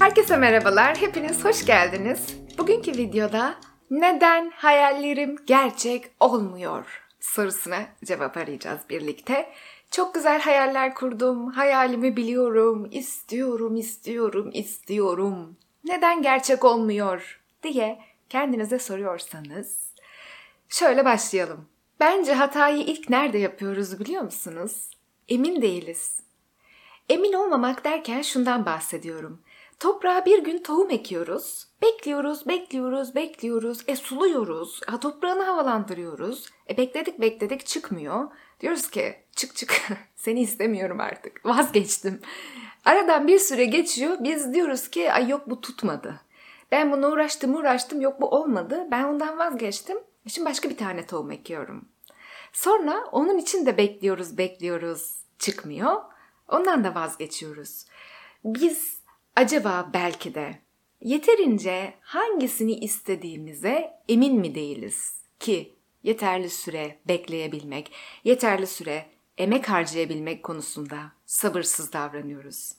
Herkese merhabalar, hepiniz hoş geldiniz. Bugünkü videoda neden hayallerim gerçek olmuyor sorusuna cevap arayacağız birlikte. Çok güzel hayaller kurdum, hayalimi biliyorum, istiyorum, istiyorum, istiyorum. Neden gerçek olmuyor diye kendinize soruyorsanız şöyle başlayalım. Bence hatayı ilk nerede yapıyoruz biliyor musunuz? Emin değiliz. Emin olmamak derken şundan bahsediyorum. Toprağa bir gün tohum ekiyoruz. Bekliyoruz, bekliyoruz, bekliyoruz. E suluyoruz. Ha, toprağını havalandırıyoruz. E bekledik bekledik çıkmıyor. Diyoruz ki çık çık seni istemiyorum artık. Vazgeçtim. Aradan bir süre geçiyor. Biz diyoruz ki ay yok bu tutmadı. Ben bunu uğraştım uğraştım yok bu olmadı. Ben ondan vazgeçtim. Şimdi başka bir tane tohum ekiyorum. Sonra onun için de bekliyoruz bekliyoruz çıkmıyor. Ondan da vazgeçiyoruz. Biz acaba belki de yeterince hangisini istediğimize emin mi değiliz ki yeterli süre bekleyebilmek, yeterli süre emek harcayabilmek konusunda sabırsız davranıyoruz.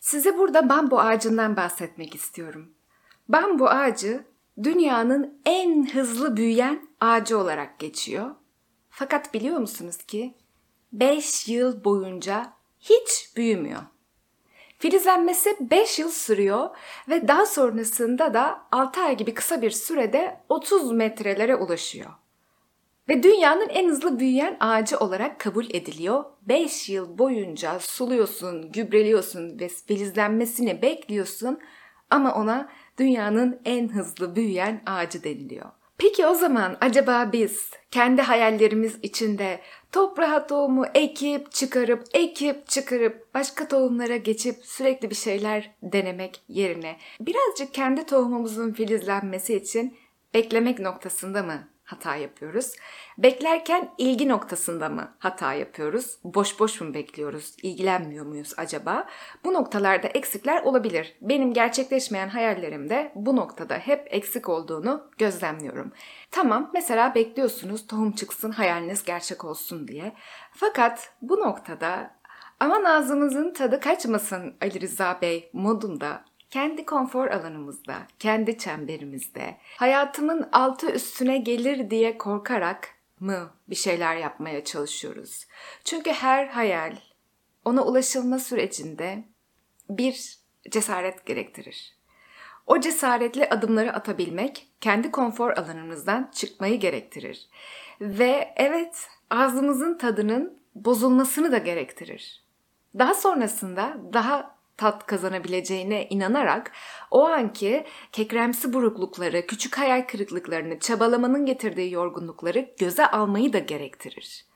Size burada bambu ağacından bahsetmek istiyorum. Bambu ağacı dünyanın en hızlı büyüyen ağacı olarak geçiyor. Fakat biliyor musunuz ki 5 yıl boyunca hiç büyümüyor. Filizlenmesi 5 yıl sürüyor ve daha sonrasında da 6 ay gibi kısa bir sürede 30 metrelere ulaşıyor. Ve dünyanın en hızlı büyüyen ağacı olarak kabul ediliyor. 5 yıl boyunca suluyorsun, gübreliyorsun ve filizlenmesini bekliyorsun ama ona dünyanın en hızlı büyüyen ağacı deniliyor. Peki o zaman acaba biz kendi hayallerimiz içinde toprağa tohumu ekip çıkarıp ekip çıkarıp başka tohumlara geçip sürekli bir şeyler denemek yerine birazcık kendi tohumumuzun filizlenmesi için beklemek noktasında mı hata yapıyoruz? Beklerken ilgi noktasında mı hata yapıyoruz? Boş boş mu bekliyoruz? İlgilenmiyor muyuz acaba? Bu noktalarda eksikler olabilir. Benim gerçekleşmeyen hayallerimde bu noktada hep eksik olduğunu gözlemliyorum. Tamam mesela bekliyorsunuz tohum çıksın hayaliniz gerçek olsun diye. Fakat bu noktada aman ağzımızın tadı kaçmasın Ali Rıza Bey modunda kendi konfor alanımızda, kendi çemberimizde, hayatımın altı üstüne gelir diye korkarak mı bir şeyler yapmaya çalışıyoruz? Çünkü her hayal ona ulaşılma sürecinde bir cesaret gerektirir. O cesaretli adımları atabilmek kendi konfor alanımızdan çıkmayı gerektirir. Ve evet ağzımızın tadının bozulmasını da gerektirir. Daha sonrasında daha tat kazanabileceğine inanarak o anki kekremsi buruklukları, küçük hayal kırıklıklarını, çabalamanın getirdiği yorgunlukları göze almayı da gerektirir.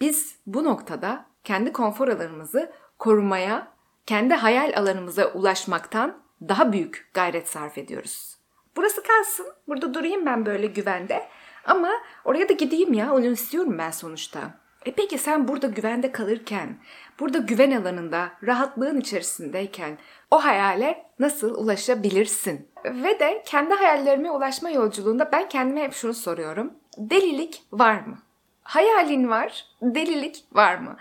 Biz bu noktada kendi konfor alanımızı korumaya, kendi hayal alanımıza ulaşmaktan daha büyük gayret sarf ediyoruz. Burası kalsın, burada durayım ben böyle güvende ama oraya da gideyim ya, onu istiyorum ben sonuçta. E peki sen burada güvende kalırken, burada güven alanında, rahatlığın içerisindeyken o hayale nasıl ulaşabilirsin? Ve de kendi hayallerime ulaşma yolculuğunda ben kendime hep şunu soruyorum. Delilik var mı? Hayalin var, delilik var mı?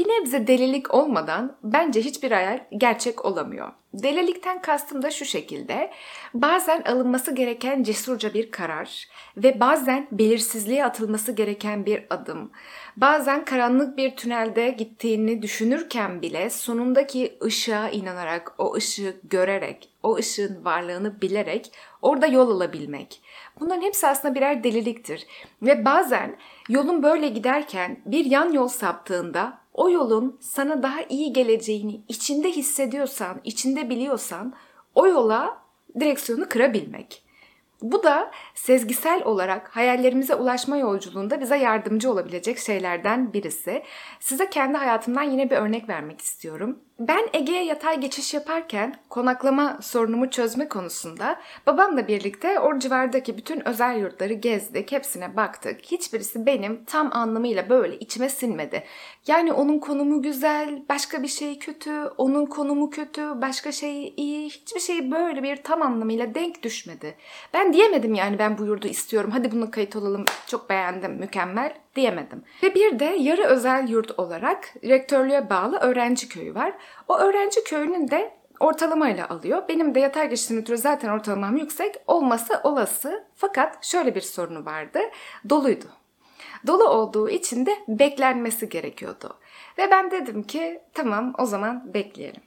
Bir nebze delilik olmadan bence hiçbir hayal gerçek olamıyor. Delilikten kastım da şu şekilde. Bazen alınması gereken cesurca bir karar ve bazen belirsizliğe atılması gereken bir adım. Bazen karanlık bir tünelde gittiğini düşünürken bile sonundaki ışığa inanarak, o ışığı görerek, o ışığın varlığını bilerek orada yol alabilmek. Bunların hepsi aslında birer deliliktir. Ve bazen yolun böyle giderken bir yan yol saptığında o yolun sana daha iyi geleceğini içinde hissediyorsan, içinde biliyorsan o yola direksiyonu kırabilmek. Bu da sezgisel olarak hayallerimize ulaşma yolculuğunda bize yardımcı olabilecek şeylerden birisi. Size kendi hayatımdan yine bir örnek vermek istiyorum. Ben Ege'ye yatay geçiş yaparken konaklama sorunumu çözme konusunda babamla birlikte o civardaki bütün özel yurtları gezdik, hepsine baktık. Hiçbirisi benim tam anlamıyla böyle içime sinmedi. Yani onun konumu güzel, başka bir şey kötü, onun konumu kötü, başka şey iyi. Hiçbir şey böyle bir tam anlamıyla denk düşmedi. Ben diyemedim yani ben bu yurdu istiyorum, hadi bununla kayıt olalım, çok beğendim, mükemmel diyemedim. Ve bir de yarı özel yurt olarak rektörlüğe bağlı öğrenci köyü var. O öğrenci köyünün de ortalamayla alıyor. Benim de yatay geçişten ötürü zaten ortalamam yüksek. Olması olası. Fakat şöyle bir sorunu vardı. Doluydu. Dolu olduğu için de beklenmesi gerekiyordu. Ve ben dedim ki tamam o zaman bekleyelim.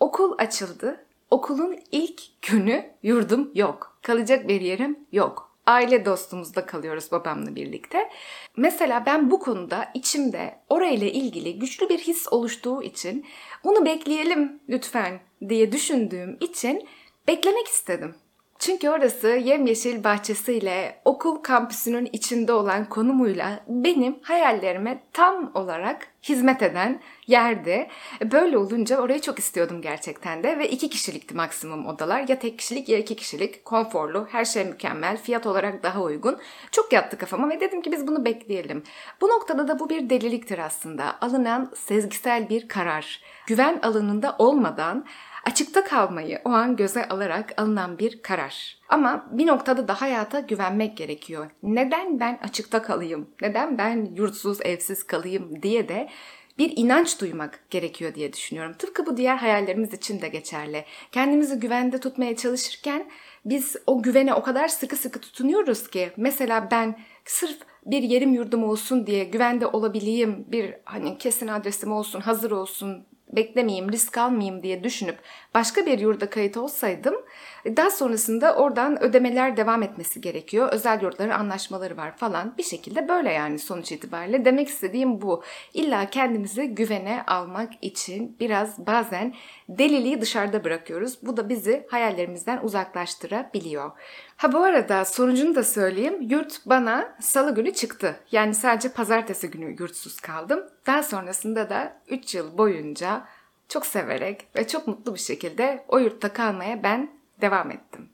Okul açıldı. Okulun ilk günü yurdum yok. Kalacak bir yerim yok. Aile dostumuzda kalıyoruz babamla birlikte. Mesela ben bu konuda içimde orayla ilgili güçlü bir his oluştuğu için bunu bekleyelim lütfen diye düşündüğüm için beklemek istedim. Çünkü orası yemyeşil bahçesiyle, okul kampüsünün içinde olan konumuyla benim hayallerime tam olarak hizmet eden yerdi. Böyle olunca orayı çok istiyordum gerçekten de ve iki kişilikti maksimum odalar. Ya tek kişilik ya iki kişilik, konforlu, her şey mükemmel, fiyat olarak daha uygun. Çok yattı kafama ve dedim ki biz bunu bekleyelim. Bu noktada da bu bir deliliktir aslında. Alınan sezgisel bir karar. Güven alanında olmadan açıkta kalmayı o an göze alarak alınan bir karar. Ama bir noktada da hayata güvenmek gerekiyor. Neden ben açıkta kalayım? Neden ben yurtsuz, evsiz kalayım diye de bir inanç duymak gerekiyor diye düşünüyorum. Tıpkı bu diğer hayallerimiz için de geçerli. Kendimizi güvende tutmaya çalışırken biz o güvene o kadar sıkı sıkı tutunuyoruz ki mesela ben sırf bir yerim yurdum olsun diye güvende olabileyim, bir hani kesin adresim olsun, hazır olsun beklemeyeyim, risk almayayım diye düşünüp başka bir yurda kayıt olsaydım daha sonrasında oradan ödemeler devam etmesi gerekiyor. Özel yurtların anlaşmaları var falan. Bir şekilde böyle yani sonuç itibariyle. Demek istediğim bu. İlla kendimizi güvene almak için biraz bazen deliliği dışarıda bırakıyoruz. Bu da bizi hayallerimizden uzaklaştırabiliyor. Ha bu arada sonucunu da söyleyeyim. Yurt bana salı günü çıktı. Yani sadece pazartesi günü yurtsuz kaldım. Daha sonrasında da 3 yıl boyunca çok severek ve çok mutlu bir şekilde o yurtta kalmaya ben devam ettim.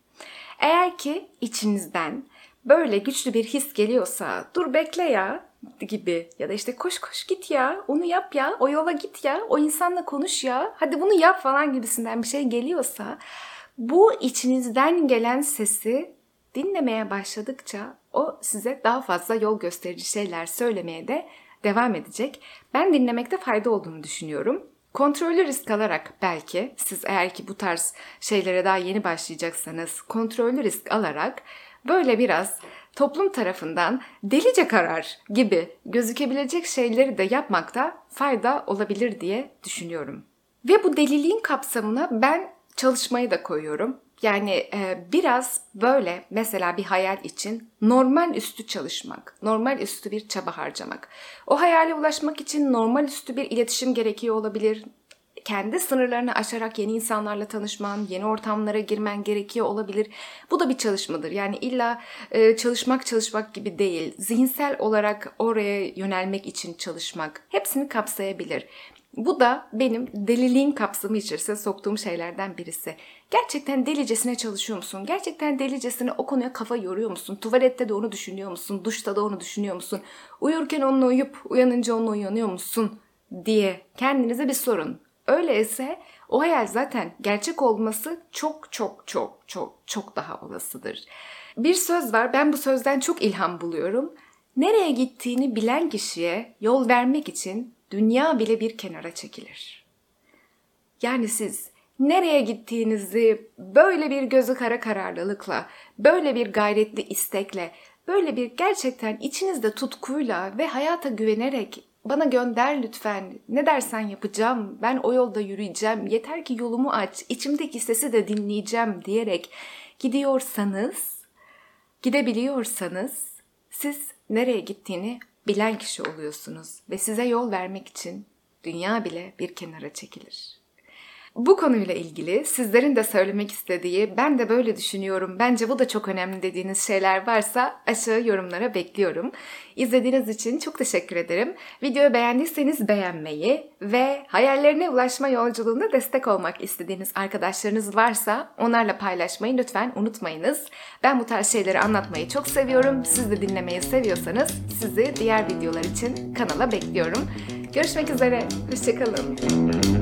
Eğer ki içinizden böyle güçlü bir his geliyorsa dur bekle ya gibi ya da işte koş koş git ya onu yap ya o yola git ya o insanla konuş ya hadi bunu yap falan gibisinden bir şey geliyorsa bu içinizden gelen sesi dinlemeye başladıkça o size daha fazla yol gösterici şeyler söylemeye de devam edecek. Ben dinlemekte fayda olduğunu düşünüyorum. Kontrollü risk alarak belki siz eğer ki bu tarz şeylere daha yeni başlayacaksanız kontrollü risk alarak böyle biraz toplum tarafından delice karar gibi gözükebilecek şeyleri de yapmakta fayda olabilir diye düşünüyorum. Ve bu deliliğin kapsamına ben çalışmayı da koyuyorum. Yani e, biraz böyle mesela bir hayal için normal üstü çalışmak, normal üstü bir çaba harcamak. O hayale ulaşmak için normal üstü bir iletişim gerekiyor olabilir. Kendi sınırlarını aşarak yeni insanlarla tanışman, yeni ortamlara girmen gerekiyor olabilir. Bu da bir çalışmadır. Yani illa e, çalışmak çalışmak gibi değil. Zihinsel olarak oraya yönelmek için çalışmak hepsini kapsayabilir. Bu da benim deliliğin kapsamı içerisinde soktuğum şeylerden birisi. Gerçekten delicesine çalışıyor musun? Gerçekten delicesine o konuya kafa yoruyor musun? Tuvalette de onu düşünüyor musun? Duşta da onu düşünüyor musun? Uyurken onunla uyup uyanınca onunla uyanıyor musun? diye kendinize bir sorun. Öyleyse o hayal zaten gerçek olması çok çok çok çok çok daha olasıdır. Bir söz var ben bu sözden çok ilham buluyorum. Nereye gittiğini bilen kişiye yol vermek için dünya bile bir kenara çekilir. Yani siz nereye gittiğinizi böyle bir gözü kara kararlılıkla, böyle bir gayretli istekle, böyle bir gerçekten içinizde tutkuyla ve hayata güvenerek bana gönder lütfen. Ne dersen yapacağım. Ben o yolda yürüyeceğim. Yeter ki yolumu aç. içimdeki sesi de dinleyeceğim diyerek gidiyorsanız, gidebiliyorsanız siz nereye gittiğini bilen kişi oluyorsunuz ve size yol vermek için dünya bile bir kenara çekilir. Bu konuyla ilgili sizlerin de söylemek istediği, ben de böyle düşünüyorum, bence bu da çok önemli dediğiniz şeyler varsa aşağı yorumlara bekliyorum. İzlediğiniz için çok teşekkür ederim. Videoyu beğendiyseniz beğenmeyi ve hayallerine ulaşma yolculuğunda destek olmak istediğiniz arkadaşlarınız varsa onlarla paylaşmayı lütfen unutmayınız. Ben bu tarz şeyleri anlatmayı çok seviyorum. Siz de dinlemeyi seviyorsanız sizi diğer videolar için kanala bekliyorum. Görüşmek üzere, hoşçakalın.